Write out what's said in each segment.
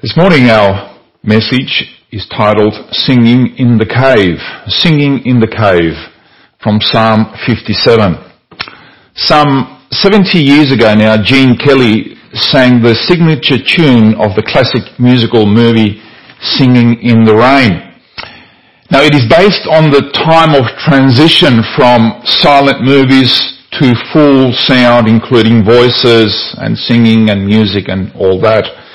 This morning our message is titled Singing in the Cave. Singing in the Cave from Psalm 57. Some 70 years ago now, Gene Kelly sang the signature tune of the classic musical movie Singing in the Rain. Now it is based on the time of transition from silent movies to full sound including voices and singing and music and all that.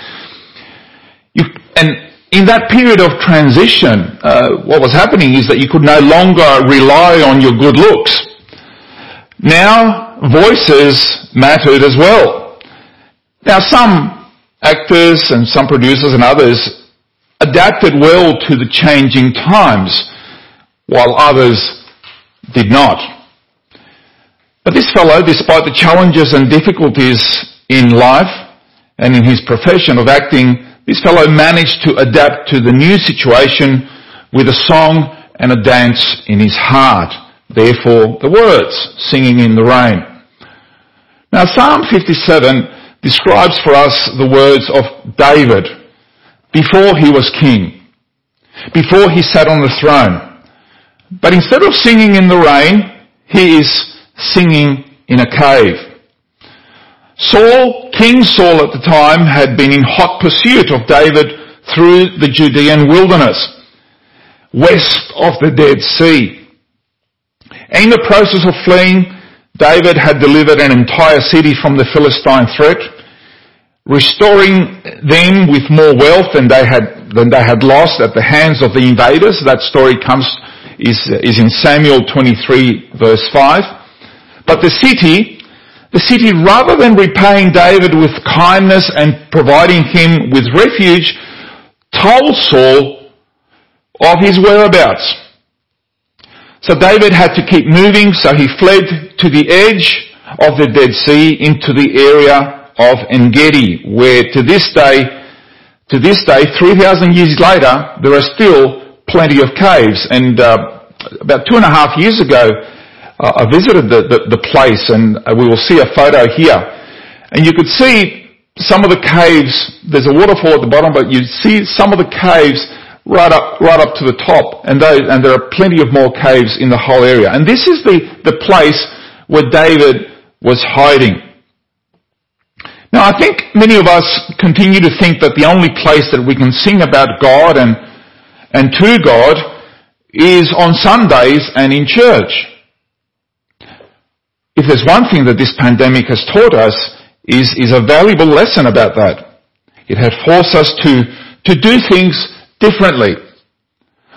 In that period of transition, uh, what was happening is that you could no longer rely on your good looks. Now, voices mattered as well. Now, some actors and some producers and others adapted well to the changing times, while others did not. But this fellow, despite the challenges and difficulties in life and in his profession of acting, this fellow managed to adapt to the new situation with a song and a dance in his heart. Therefore, the words, singing in the rain. Now Psalm 57 describes for us the words of David before he was king, before he sat on the throne. But instead of singing in the rain, he is singing in a cave. Saul, King Saul at the time, had been in hot pursuit of David through the Judean wilderness, west of the Dead Sea. In the process of fleeing, David had delivered an entire city from the Philistine threat, restoring them with more wealth than they had, than they had lost at the hands of the invaders. That story comes, is, is in Samuel 23 verse 5. But the city the city, rather than repaying David with kindness and providing him with refuge, told Saul of his whereabouts. So David had to keep moving, so he fled to the edge of the Dead Sea into the area of Engedi, where to this day, to this day, 3,000 years later, there are still plenty of caves. And uh, about two and a half years ago, uh, I visited the, the, the place and uh, we will see a photo here. And you could see some of the caves, there's a waterfall at the bottom, but you see some of the caves right up, right up to the top. And, those, and there are plenty of more caves in the whole area. And this is the, the place where David was hiding. Now I think many of us continue to think that the only place that we can sing about God and, and to God is on Sundays and in church. If there's one thing that this pandemic has taught us is, is a valuable lesson about that. It has forced us to, to do things differently.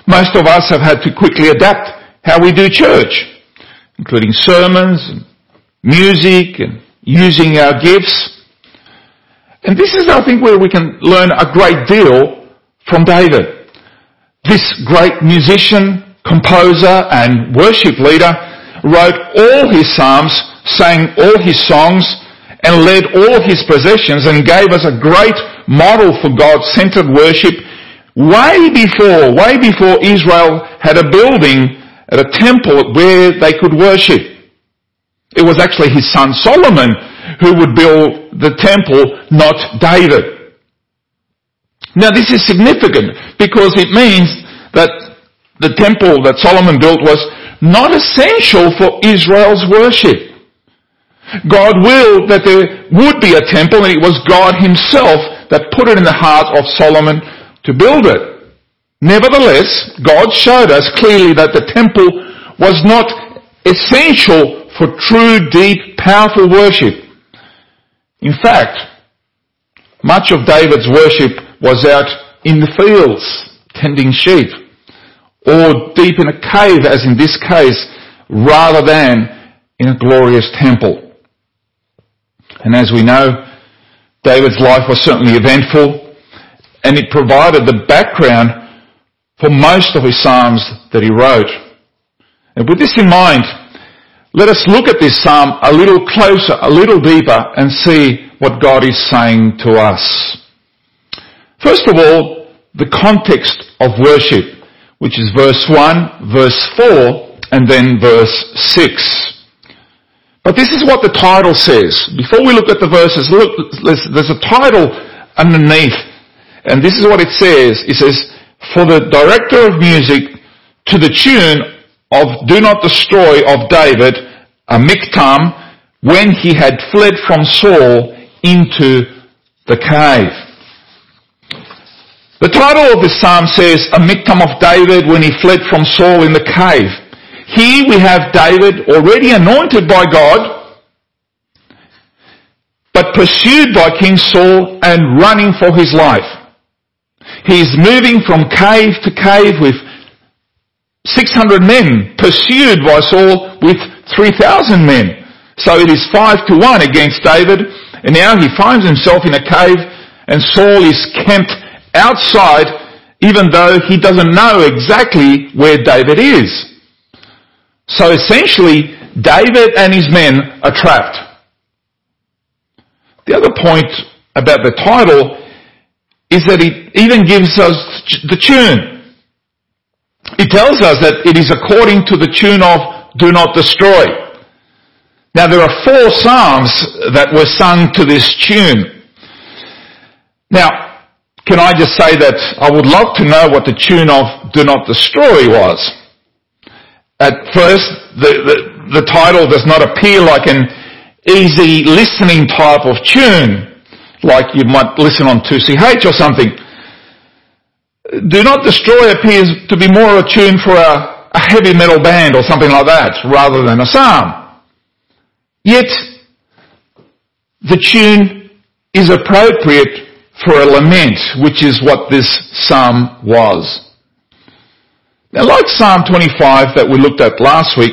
Most of us have had to quickly adapt how we do church, including sermons and music and using our gifts. And this is, I think, where we can learn a great deal from David. This great musician, composer and worship leader wrote all his psalms, sang all his songs, and led all his possessions and gave us a great model for God-centered worship way before, way before Israel had a building at a temple where they could worship. It was actually his son Solomon who would build the temple, not David. Now this is significant because it means that the temple that Solomon built was not essential for Israel's worship. God willed that there would be a temple and it was God himself that put it in the heart of Solomon to build it. Nevertheless, God showed us clearly that the temple was not essential for true, deep, powerful worship. In fact, much of David's worship was out in the fields, tending sheep or deep in a cave as in this case rather than in a glorious temple. And as we know, David's life was certainly eventful and it provided the background for most of his psalms that he wrote. And with this in mind, let us look at this psalm a little closer, a little deeper and see what God is saying to us. First of all, the context of worship which is verse 1, verse 4, and then verse 6. But this is what the title says. Before we look at the verses, look, there's, there's a title underneath. And this is what it says. It says, for the director of music to the tune of Do Not Destroy of David, a miktam, when he had fled from Saul into the cave. The title of this psalm says, a miktam of David when he fled from Saul in the cave. Here we have David already anointed by God, but pursued by King Saul and running for his life. He's moving from cave to cave with 600 men, pursued by Saul with 3,000 men. So it is five to one against David, and now he finds himself in a cave, and Saul is camped outside, even though he doesn't know exactly where David is. So essentially, David and his men are trapped. The other point about the title is that it even gives us the tune. It tells us that it is according to the tune of Do Not Destroy. Now there are four psalms that were sung to this tune. Now, can I just say that I would love to know what the tune of Do Not Destroy was. At first, the, the, the title does not appear like an easy listening type of tune like you might listen on 2CH or something. Do Not Destroy appears to be more a tune for a, a heavy metal band or something like that, rather than a psalm. Yet, the tune is appropriate for a lament, which is what this psalm was. Now, like Psalm 25 that we looked at last week,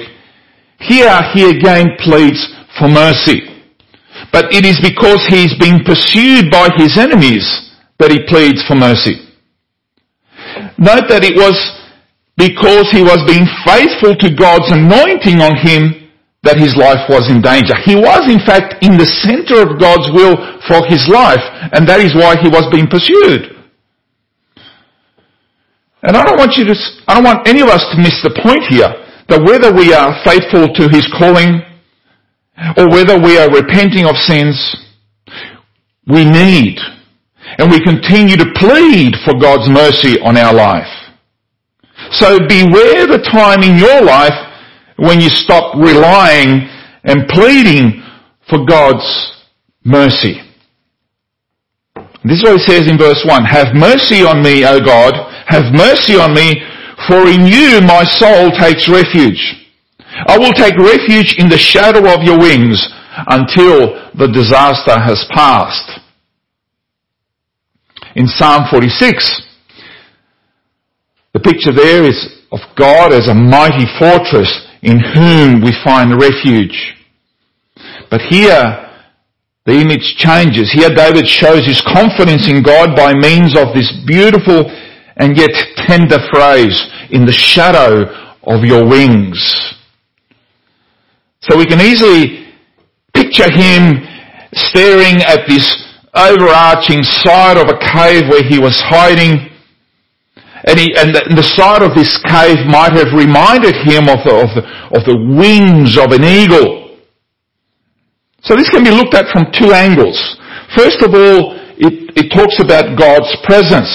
here he again pleads for mercy. But it is because he's being pursued by his enemies that he pleads for mercy. Note that it was because he was being faithful to God's anointing on him that his life was in danger. He was in fact in the center of God's will for his life and that is why he was being pursued. And I don't want you to, I don't want any of us to miss the point here that whether we are faithful to his calling or whether we are repenting of sins, we need and we continue to plead for God's mercy on our life. So beware the time in your life when you stop relying and pleading for God's mercy. This is what it says in verse 1. Have mercy on me, O God. Have mercy on me, for in you my soul takes refuge. I will take refuge in the shadow of your wings until the disaster has passed. In Psalm 46, the picture there is of God as a mighty fortress in whom we find refuge. But here, the image changes. Here David shows his confidence in God by means of this beautiful and yet tender phrase, in the shadow of your wings. So we can easily picture him staring at this overarching side of a cave where he was hiding. And, he, and, the, and the side of this cave might have reminded him of the, of, the, of the wings of an eagle. So this can be looked at from two angles. First of all, it, it talks about God's presence.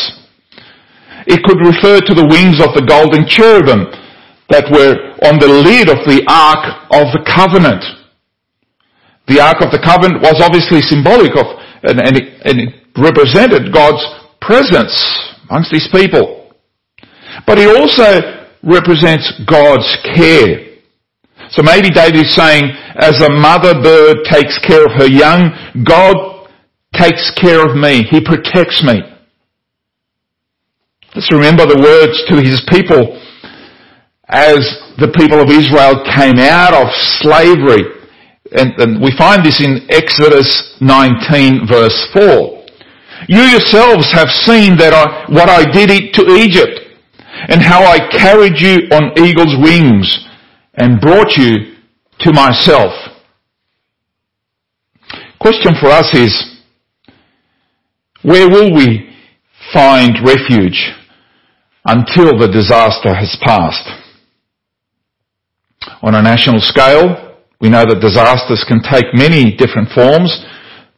It could refer to the wings of the golden cherubim that were on the lid of the Ark of the Covenant. The Ark of the Covenant was obviously symbolic of, and, and, it, and it represented God's presence amongst these people. But it also represents God's care. So maybe David is saying, as a mother bird takes care of her young, God takes care of me. He protects me. Let's remember the words to his people as the people of Israel came out of slavery. And, and, we find this in Exodus 19 verse 4. You yourselves have seen that I, what I did to Egypt and how I carried you on eagle's wings and brought you to myself. Question for us is, where will we find refuge until the disaster has passed? On a national scale, we know that disasters can take many different forms,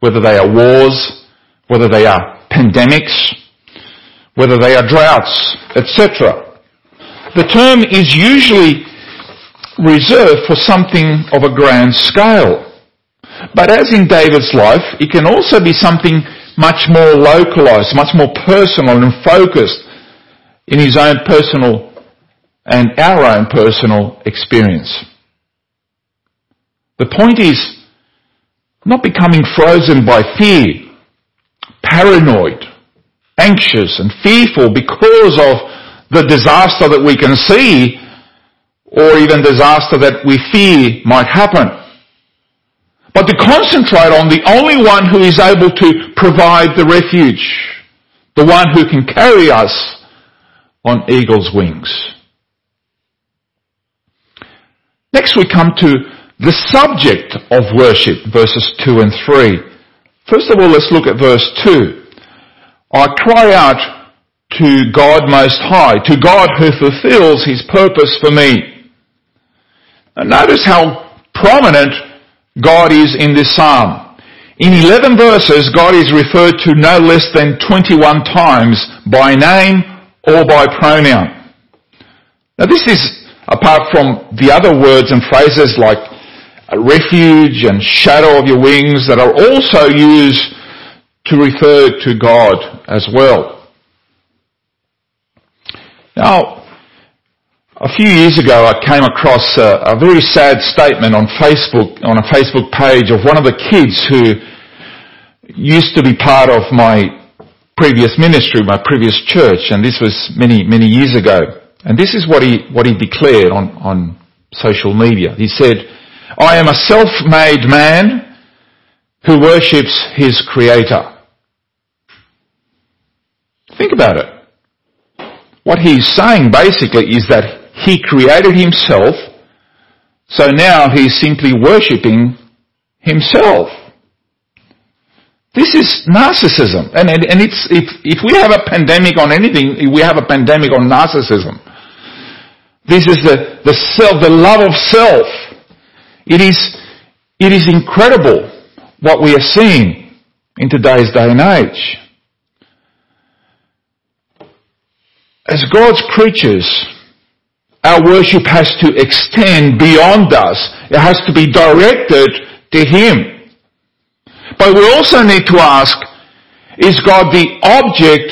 whether they are wars, whether they are pandemics, whether they are droughts, etc. The term is usually reserved for something of a grand scale. But as in David's life, it can also be something much more localized, much more personal and focused in his own personal and our own personal experience. The point is not becoming frozen by fear, paranoid, anxious and fearful because of the disaster that we can see or even disaster that we fear might happen. But to concentrate on the only one who is able to provide the refuge, the one who can carry us on eagle's wings. Next we come to the subject of worship, verses 2 and 3. First of all, let's look at verse 2. I cry out to God Most High, to God who fulfills His purpose for me. And notice how prominent God is in this psalm. In 11 verses, God is referred to no less than 21 times by name or by pronoun. Now this is apart from the other words and phrases like refuge and shadow of your wings that are also used to refer to God as well. Now, a few years ago I came across a, a very sad statement on Facebook, on a Facebook page of one of the kids who used to be part of my previous ministry, my previous church, and this was many, many years ago. And this is what he, what he declared on, on social media. He said, I am a self-made man who worships his creator. Think about it. What he's saying basically is that he created himself, so now he's simply worshipping himself. This is narcissism. And, and, and it's, if, if we have a pandemic on anything, we have a pandemic on narcissism. This is the, the self, the love of self. It is, it is incredible what we are seeing in today's day and age. As God's creatures, our worship has to extend beyond us. It has to be directed to Him. But we also need to ask, is God the object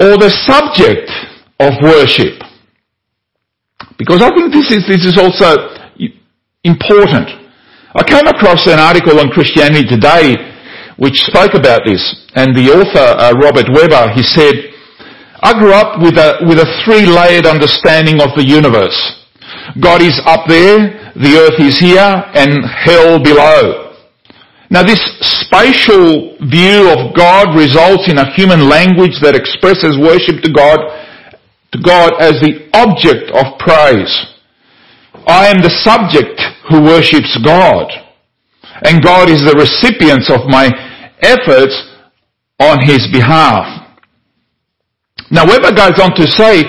or the subject of worship? Because I think this is, this is also important. I came across an article on Christianity Today which spoke about this, and the author, uh, Robert Webber, he said, I grew up with a, with a three-layered understanding of the universe. God is up there, the earth is here, and hell below. Now this spatial view of God results in a human language that expresses worship to God, to God as the object of praise. I am the subject who worships God. And God is the recipient of my efforts on his behalf. Now Webber goes on to say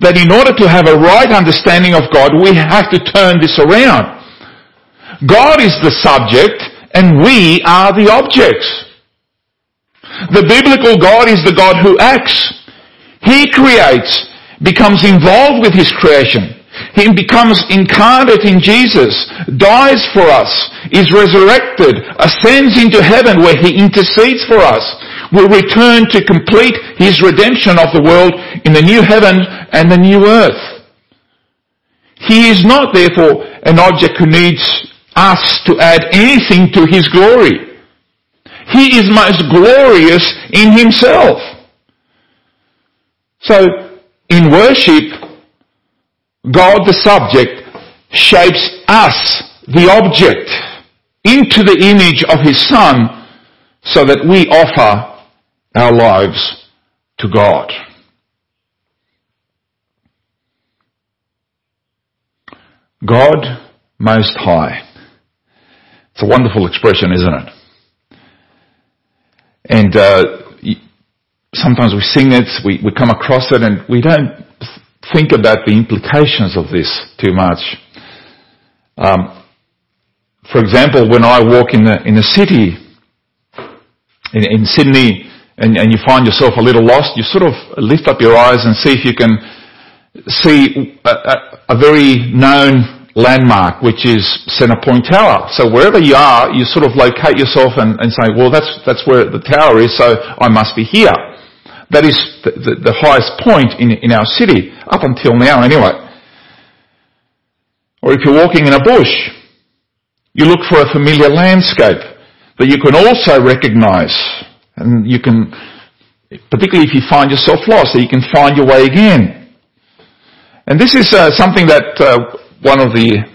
that in order to have a right understanding of God, we have to turn this around. God is the subject and we are the objects. The biblical God is the God who acts. He creates, becomes involved with His creation. He becomes incarnate in Jesus, dies for us, is resurrected, ascends into heaven where He intercedes for us, will return to complete His redemption of the world in the new heaven and the new earth. He is not therefore an object who needs us to add anything to His glory. He is most glorious in Himself. So, in worship, God the subject shapes us, the object, into the image of His Son so that we offer our lives to God. God Most High. It's a wonderful expression, isn't it? And uh, sometimes we sing it, we, we come across it, and we don't think about the implications of this too much. Um, for example, when I walk in the in the city, in, in Sydney, and, and you find yourself a little lost, you sort of lift up your eyes and see if you can see a, a, a very known landmark, which is Centrepoint Tower. So wherever you are, you sort of locate yourself and, and say, well, that's, that's where the tower is, so I must be here. That is the, the, the highest point in, in our city, up until now anyway. Or if you're walking in a bush, you look for a familiar landscape that you can also recognize. And you can, particularly if you find yourself lost, that you can find your way again. And this is uh, something that uh, one of the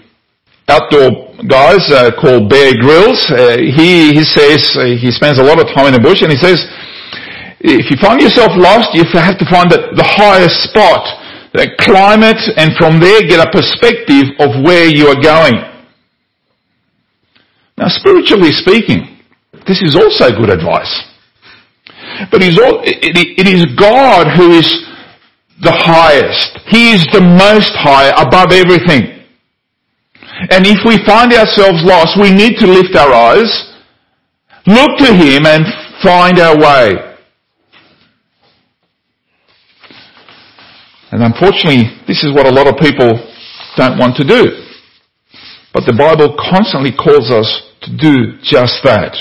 outdoor guys uh, called Bear Grylls, uh, he, he says, uh, he spends a lot of time in the bush and he says, if you find yourself lost, you have to find the, the highest spot, the climate, and from there get a perspective of where you are going. Now spiritually speaking, this is also good advice. But it, it is God who is the highest. He is the most high above everything. And if we find ourselves lost, we need to lift our eyes, look to Him and find our way. And unfortunately, this is what a lot of people don't want to do. But the Bible constantly calls us to do just that.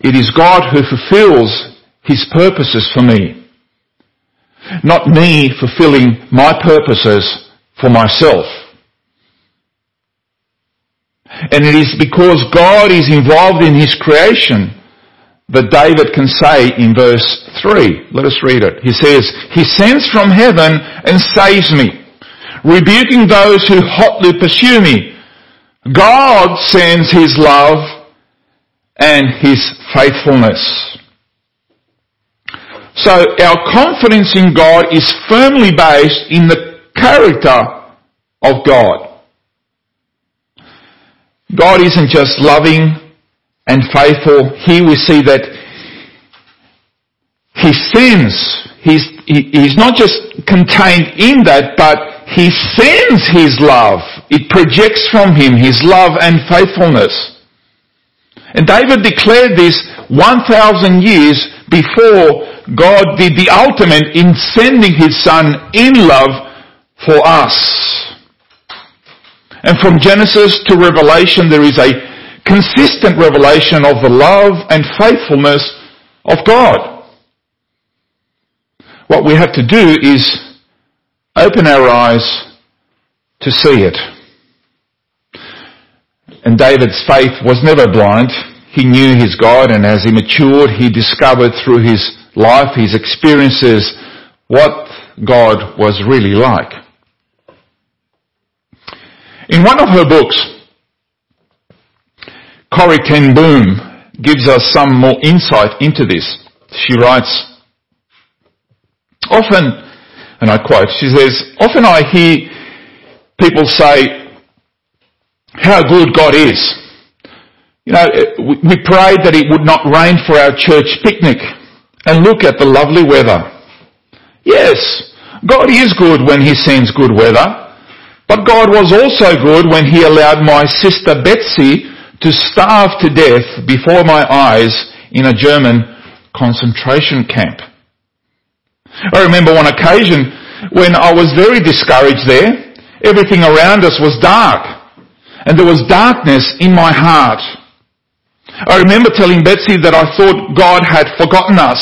It is God who fulfills His purposes for me. Not me fulfilling my purposes for myself. And it is because God is involved in His creation that David can say in verse 3, let us read it. He says, He sends from heaven and saves me, rebuking those who hotly pursue me. God sends His love and His faithfulness. So our confidence in God is firmly based in the character of God. God isn't just loving and faithful. Here we see that He sends. He's, he, he's not just contained in that, but He sends His love. It projects from Him His love and faithfulness. And David declared this 1,000 years before God did the ultimate in sending His Son in love for us. And from Genesis to Revelation, there is a consistent revelation of the love and faithfulness of God. What we have to do is open our eyes to see it. And David's faith was never blind. He knew his God and as he matured, he discovered through his life, his experiences, what God was really like. In one of her books, Corrie ten Boom gives us some more insight into this. She writes, often, and I quote, she says, often I hear people say how good God is. You know, we prayed that it would not rain for our church picnic and look at the lovely weather. Yes, God is good when He sends good weather. But God was also good when He allowed my sister Betsy to starve to death before my eyes in a German concentration camp. I remember one occasion when I was very discouraged there. Everything around us was dark. And there was darkness in my heart. I remember telling Betsy that I thought God had forgotten us.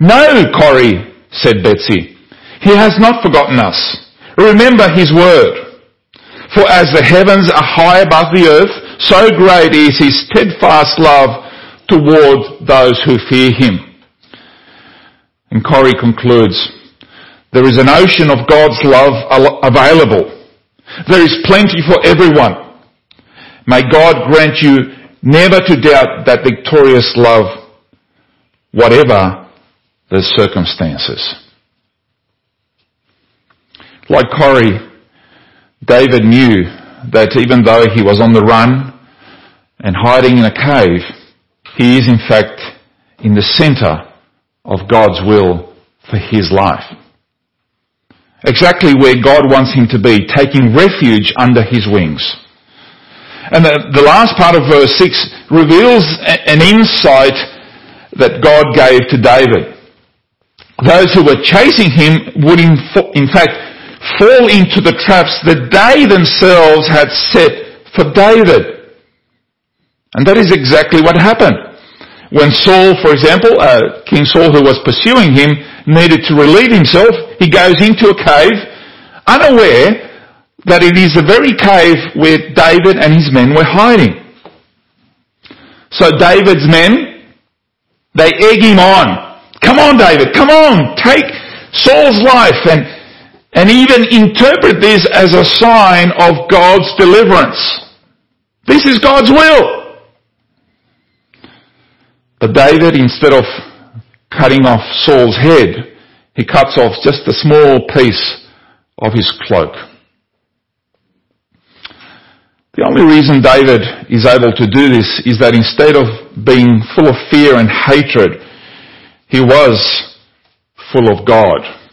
No, Corrie, said Betsy. He has not forgotten us. Remember his word. For as the heavens are high above the earth, so great is his steadfast love toward those who fear him. And Corrie concludes, there is an ocean of God's love available. There is plenty for everyone. May God grant you never to doubt that victorious love, whatever the circumstances. Like Corrie, David knew that even though he was on the run and hiding in a cave, he is in fact in the center of God's will for his life. Exactly where God wants him to be, taking refuge under his wings. And the, the last part of verse 6 reveals an insight that God gave to David. Those who were chasing him would in, in fact fall into the traps that they themselves had set for David. And that is exactly what happened. When Saul, for example, uh, King Saul who was pursuing him, needed to relieve himself, he goes into a cave, unaware that it is the very cave where David and his men were hiding. So David's men, they egg him on. Come on, David, come on, take Saul's life and, and even interpret this as a sign of God's deliverance. This is God's will. But David, instead of cutting off Saul's head, he cuts off just a small piece of his cloak. The only reason David is able to do this is that instead of being full of fear and hatred, he was full of God.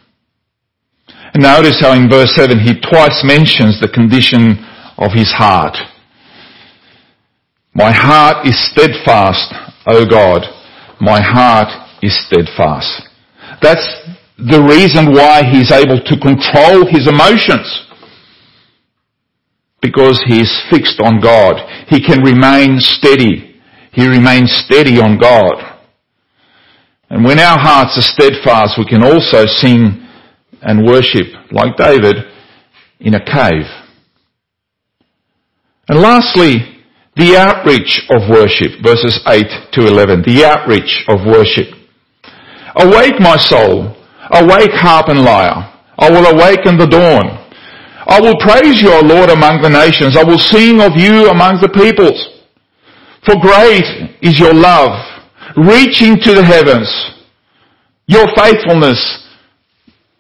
Notice how in verse 7 he twice mentions the condition of his heart. My heart is steadfast, O God. My heart is steadfast. That's the reason why he's able to control his emotions because he is fixed on God. He can remain steady. He remains steady on God. And when our hearts are steadfast, we can also sing and worship, like David, in a cave. And lastly, the outreach of worship, verses 8 to 11. The outreach of worship. Awake my soul. Awake harp and lyre. I will awaken the dawn. I will praise you, O Lord, among the nations. I will sing of you among the peoples. For great is your love, reaching to the heavens. Your faithfulness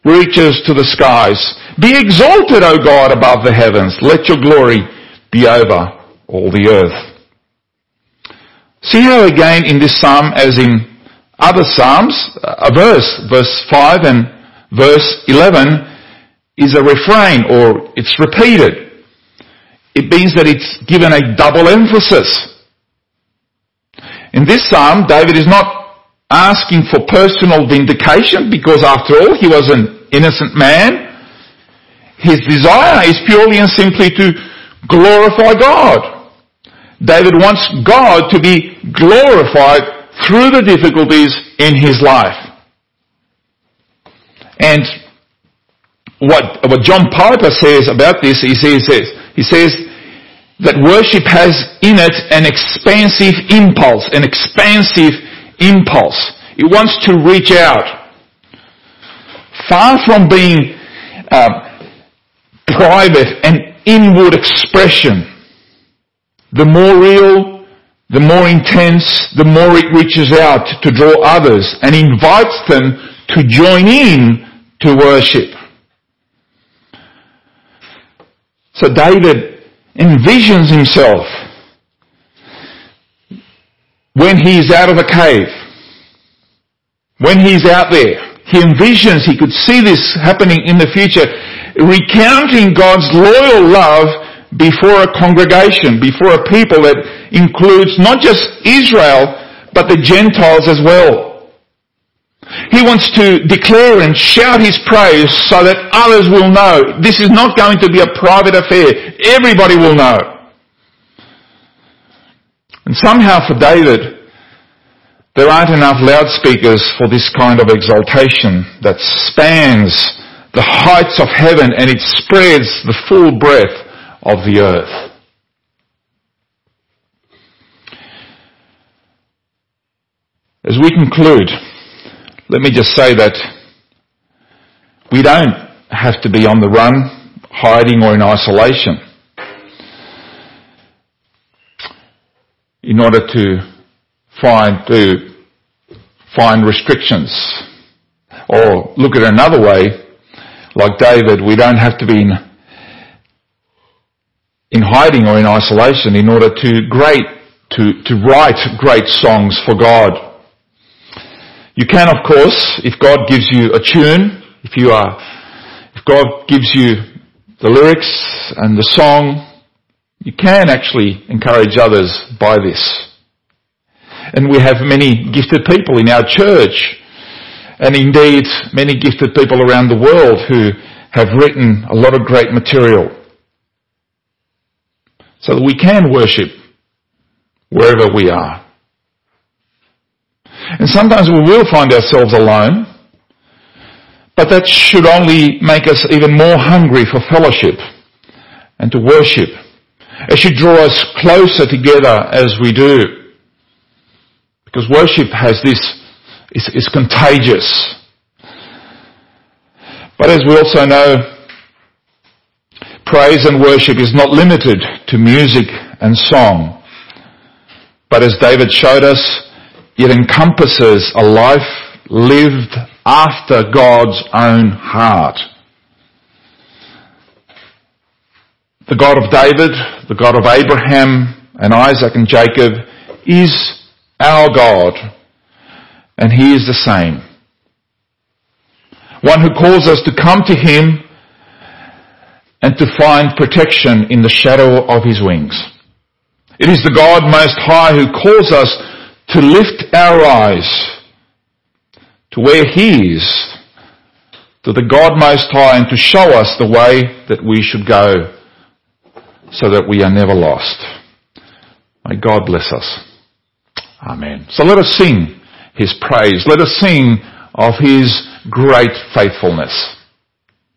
reaches to the skies. Be exalted, O God, above the heavens. Let your glory be over all the earth. See how again in this psalm, as in other psalms, a verse, verse 5 and verse 11, is a refrain or it's repeated. It means that it's given a double emphasis. In this psalm, David is not asking for personal vindication because after all, he was an innocent man. His desire is purely and simply to glorify God. David wants God to be glorified through the difficulties in his life. And what, what John Piper says about this, he says, he says that worship has in it an expansive impulse, an expansive impulse. It wants to reach out. Far from being uh, private and inward expression, the more real, the more intense, the more it reaches out to draw others and invites them to join in to worship. So David envisions himself when he's out of a cave, when he's out there. He envisions, he could see this happening in the future, recounting God's loyal love before a congregation, before a people that includes not just Israel, but the Gentiles as well. He wants to declare and shout his praise so that others will know. This is not going to be a private affair. Everybody will know. And somehow for David, there aren't enough loudspeakers for this kind of exaltation that spans the heights of heaven and it spreads the full breadth of the earth. As we conclude, let me just say that we don't have to be on the run, hiding or in isolation in order to find, to find restrictions. Or look at another way, like David, we don't have to be in, in hiding or in isolation in order to great, to, to write great songs for God. You can, of course, if God gives you a tune, if you are, if God gives you the lyrics and the song, you can actually encourage others by this. And we have many gifted people in our church and indeed many gifted people around the world who have written a lot of great material so that we can worship wherever we are. And sometimes we will find ourselves alone, but that should only make us even more hungry for fellowship and to worship. It should draw us closer together as we do. Because worship has this, is, is contagious. But as we also know, praise and worship is not limited to music and song. But as David showed us, it encompasses a life lived after God's own heart. The God of David, the God of Abraham and Isaac and Jacob is our God and He is the same. One who calls us to come to Him and to find protection in the shadow of His wings. It is the God Most High who calls us to lift our eyes to where He is, to the God Most High and to show us the way that we should go so that we are never lost. May God bless us. Amen. So let us sing His praise. Let us sing of His great faithfulness.